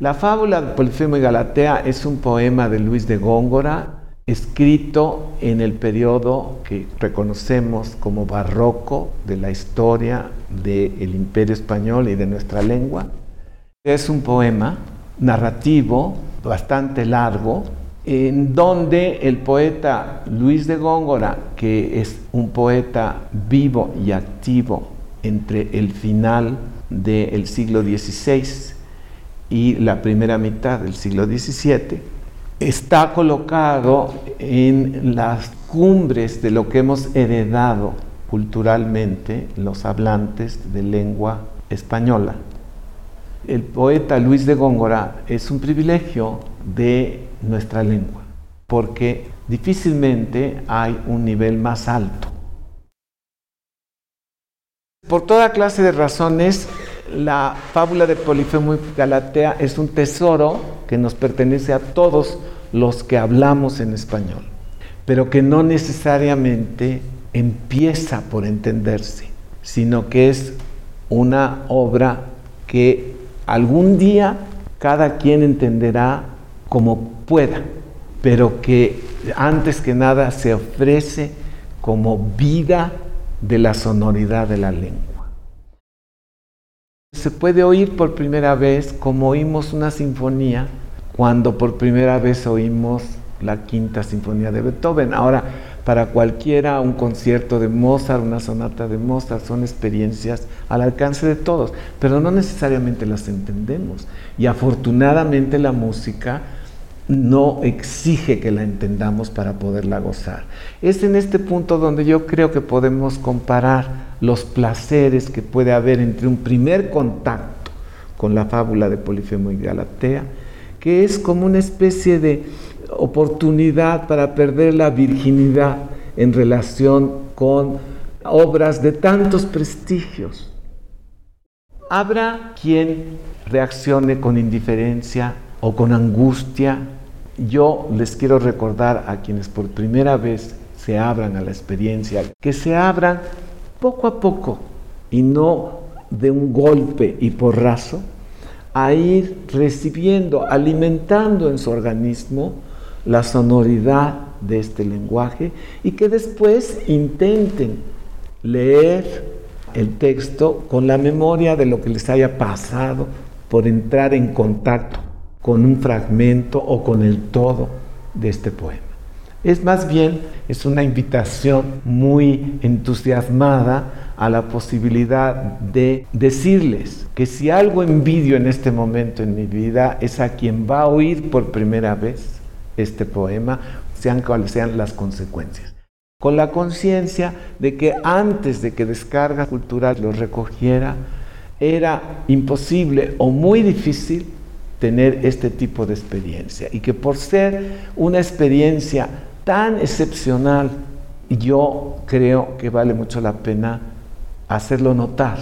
La fábula de Polifemo y Galatea es un poema de Luis de Góngora, escrito en el periodo que reconocemos como barroco de la historia del imperio español y de nuestra lengua. Es un poema narrativo bastante largo, en donde el poeta Luis de Góngora, que es un poeta vivo y activo entre el final del siglo XVI y la primera mitad del siglo XVII, está colocado en las cumbres de lo que hemos heredado culturalmente los hablantes de lengua española. El poeta Luis de Góngora es un privilegio de nuestra lengua, porque difícilmente hay un nivel más alto. Por toda clase de razones, la fábula de Polifemo y Galatea es un tesoro que nos pertenece a todos los que hablamos en español, pero que no necesariamente empieza por entenderse, sino que es una obra que algún día cada quien entenderá como pueda, pero que antes que nada se ofrece como vida de la sonoridad de la lengua. Se puede oír por primera vez como oímos una sinfonía cuando por primera vez oímos la quinta sinfonía de Beethoven. Ahora, para cualquiera, un concierto de Mozart, una sonata de Mozart, son experiencias al alcance de todos, pero no necesariamente las entendemos. Y afortunadamente la música no exige que la entendamos para poderla gozar. Es en este punto donde yo creo que podemos comparar los placeres que puede haber entre un primer contacto con la fábula de Polifemo y Galatea, que es como una especie de oportunidad para perder la virginidad en relación con obras de tantos prestigios. Habrá quien reaccione con indiferencia o con angustia yo les quiero recordar a quienes por primera vez se abran a la experiencia, que se abran poco a poco y no de un golpe y porrazo, a ir recibiendo, alimentando en su organismo la sonoridad de este lenguaje y que después intenten leer el texto con la memoria de lo que les haya pasado por entrar en contacto con un fragmento o con el todo de este poema. Es más bien, es una invitación muy entusiasmada a la posibilidad de decirles que si algo envidio en este momento en mi vida es a quien va a oír por primera vez este poema, sean cuales sean las consecuencias. Con la conciencia de que antes de que Descarga Cultural lo recogiera, era imposible o muy difícil tener este tipo de experiencia. Y que por ser una experiencia tan excepcional, yo creo que vale mucho la pena hacerlo notar,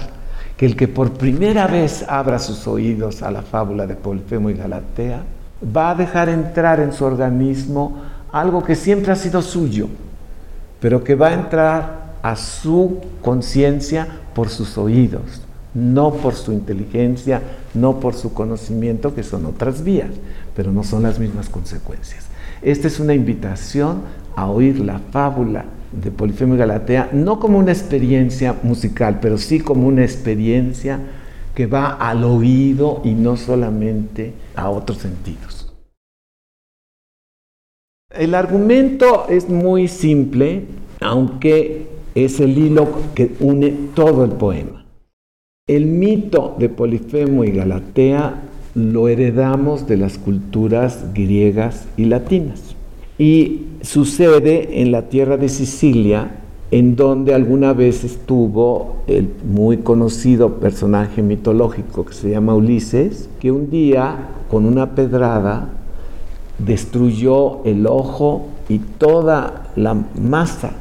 que el que por primera vez abra sus oídos a la fábula de Polifemo y Galatea, va a dejar entrar en su organismo algo que siempre ha sido suyo, pero que va a entrar a su conciencia por sus oídos no por su inteligencia, no por su conocimiento, que son otras vías, pero no son las mismas consecuencias. Esta es una invitación a oír la fábula de Polifemo y Galatea, no como una experiencia musical, pero sí como una experiencia que va al oído y no solamente a otros sentidos. El argumento es muy simple, aunque es el hilo que une todo el poema. El mito de Polifemo y Galatea lo heredamos de las culturas griegas y latinas. Y sucede en la tierra de Sicilia, en donde alguna vez estuvo el muy conocido personaje mitológico que se llama Ulises, que un día con una pedrada destruyó el ojo y toda la masa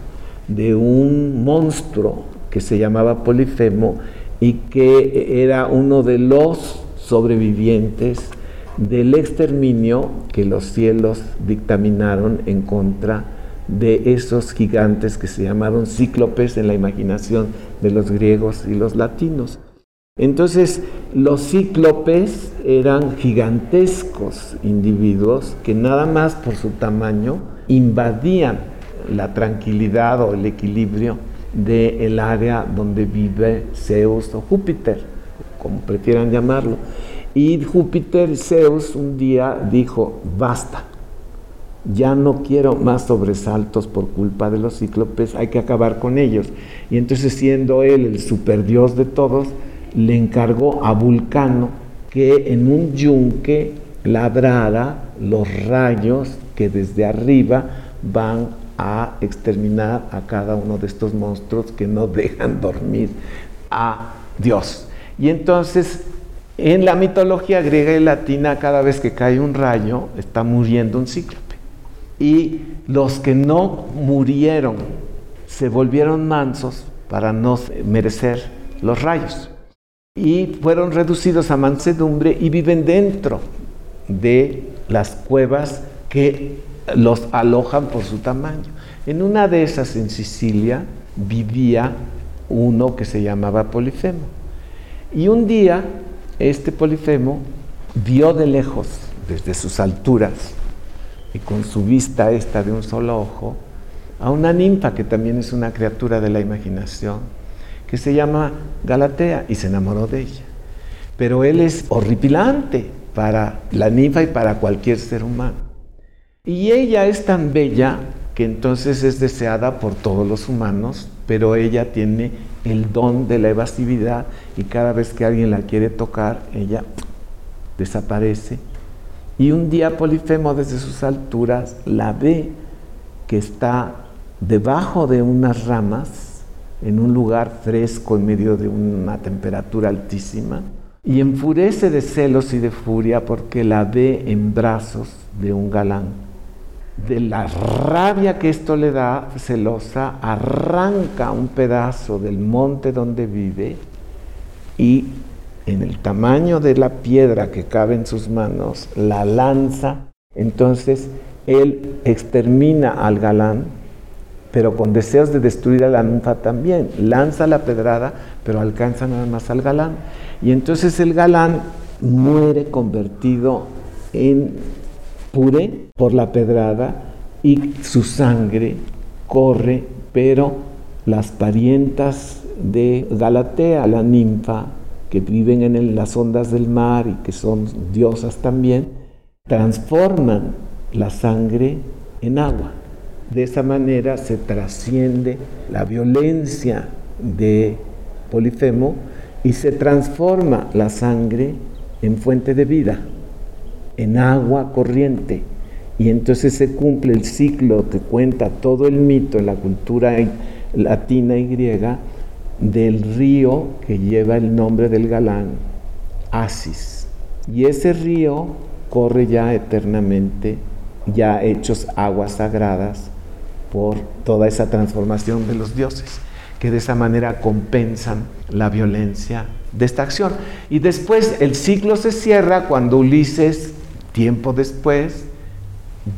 de un monstruo que se llamaba Polifemo y que era uno de los sobrevivientes del exterminio que los cielos dictaminaron en contra de esos gigantes que se llamaron cíclopes en la imaginación de los griegos y los latinos. Entonces, los cíclopes eran gigantescos individuos que nada más por su tamaño invadían la tranquilidad o el equilibrio del área donde vive Zeus o Júpiter, como prefieran llamarlo. Y Júpiter, Zeus, un día dijo, basta, ya no quiero más sobresaltos por culpa de los cíclopes, hay que acabar con ellos. Y entonces siendo él el superdios de todos, le encargó a Vulcano que en un yunque labrara los rayos que desde arriba van a exterminar a cada uno de estos monstruos que no dejan dormir a Dios. Y entonces, en la mitología griega y latina, cada vez que cae un rayo, está muriendo un cíclope. Y los que no murieron se volvieron mansos para no merecer los rayos y fueron reducidos a mansedumbre y viven dentro de las cuevas que los alojan por su tamaño. En una de esas en Sicilia vivía uno que se llamaba Polifemo. Y un día este Polifemo vio de lejos, desde sus alturas, y con su vista esta de un solo ojo, a una ninfa que también es una criatura de la imaginación, que se llama Galatea y se enamoró de ella. Pero él es horripilante para la ninfa y para cualquier ser humano. Y ella es tan bella que entonces es deseada por todos los humanos, pero ella tiene el don de la evasividad y cada vez que alguien la quiere tocar, ella desaparece. Y un día Polifemo desde sus alturas la ve que está debajo de unas ramas en un lugar fresco en medio de una temperatura altísima y enfurece de celos y de furia porque la ve en brazos de un galán. De la rabia que esto le da, celosa, arranca un pedazo del monte donde vive y en el tamaño de la piedra que cabe en sus manos, la lanza. Entonces él extermina al galán pero con deseos de destruir a la ninfa también. Lanza la pedrada, pero alcanza nada más al galán. Y entonces el galán muere convertido en puré por la pedrada y su sangre corre, pero las parientas de Galatea, la ninfa, que viven en las ondas del mar y que son diosas también, transforman la sangre en agua. De esa manera se trasciende la violencia de Polifemo y se transforma la sangre en fuente de vida, en agua corriente. Y entonces se cumple el ciclo que cuenta todo el mito en la cultura latina y griega del río que lleva el nombre del galán, Asis. Y ese río corre ya eternamente, ya hechos aguas sagradas por toda esa transformación de los dioses, que de esa manera compensan la violencia de esta acción. Y después el ciclo se cierra cuando Ulises, tiempo después,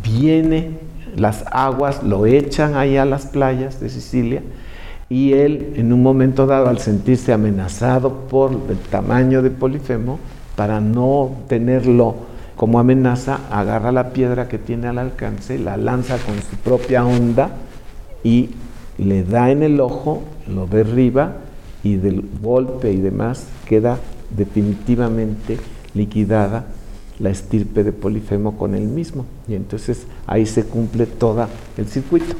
viene, las aguas lo echan ahí a las playas de Sicilia, y él en un momento dado, al sentirse amenazado por el tamaño de Polifemo, para no tenerlo como amenaza, agarra la piedra que tiene al alcance, la lanza con su propia onda y le da en el ojo, lo derriba y del golpe y demás queda definitivamente liquidada la estirpe de Polifemo con él mismo. Y entonces ahí se cumple todo el circuito.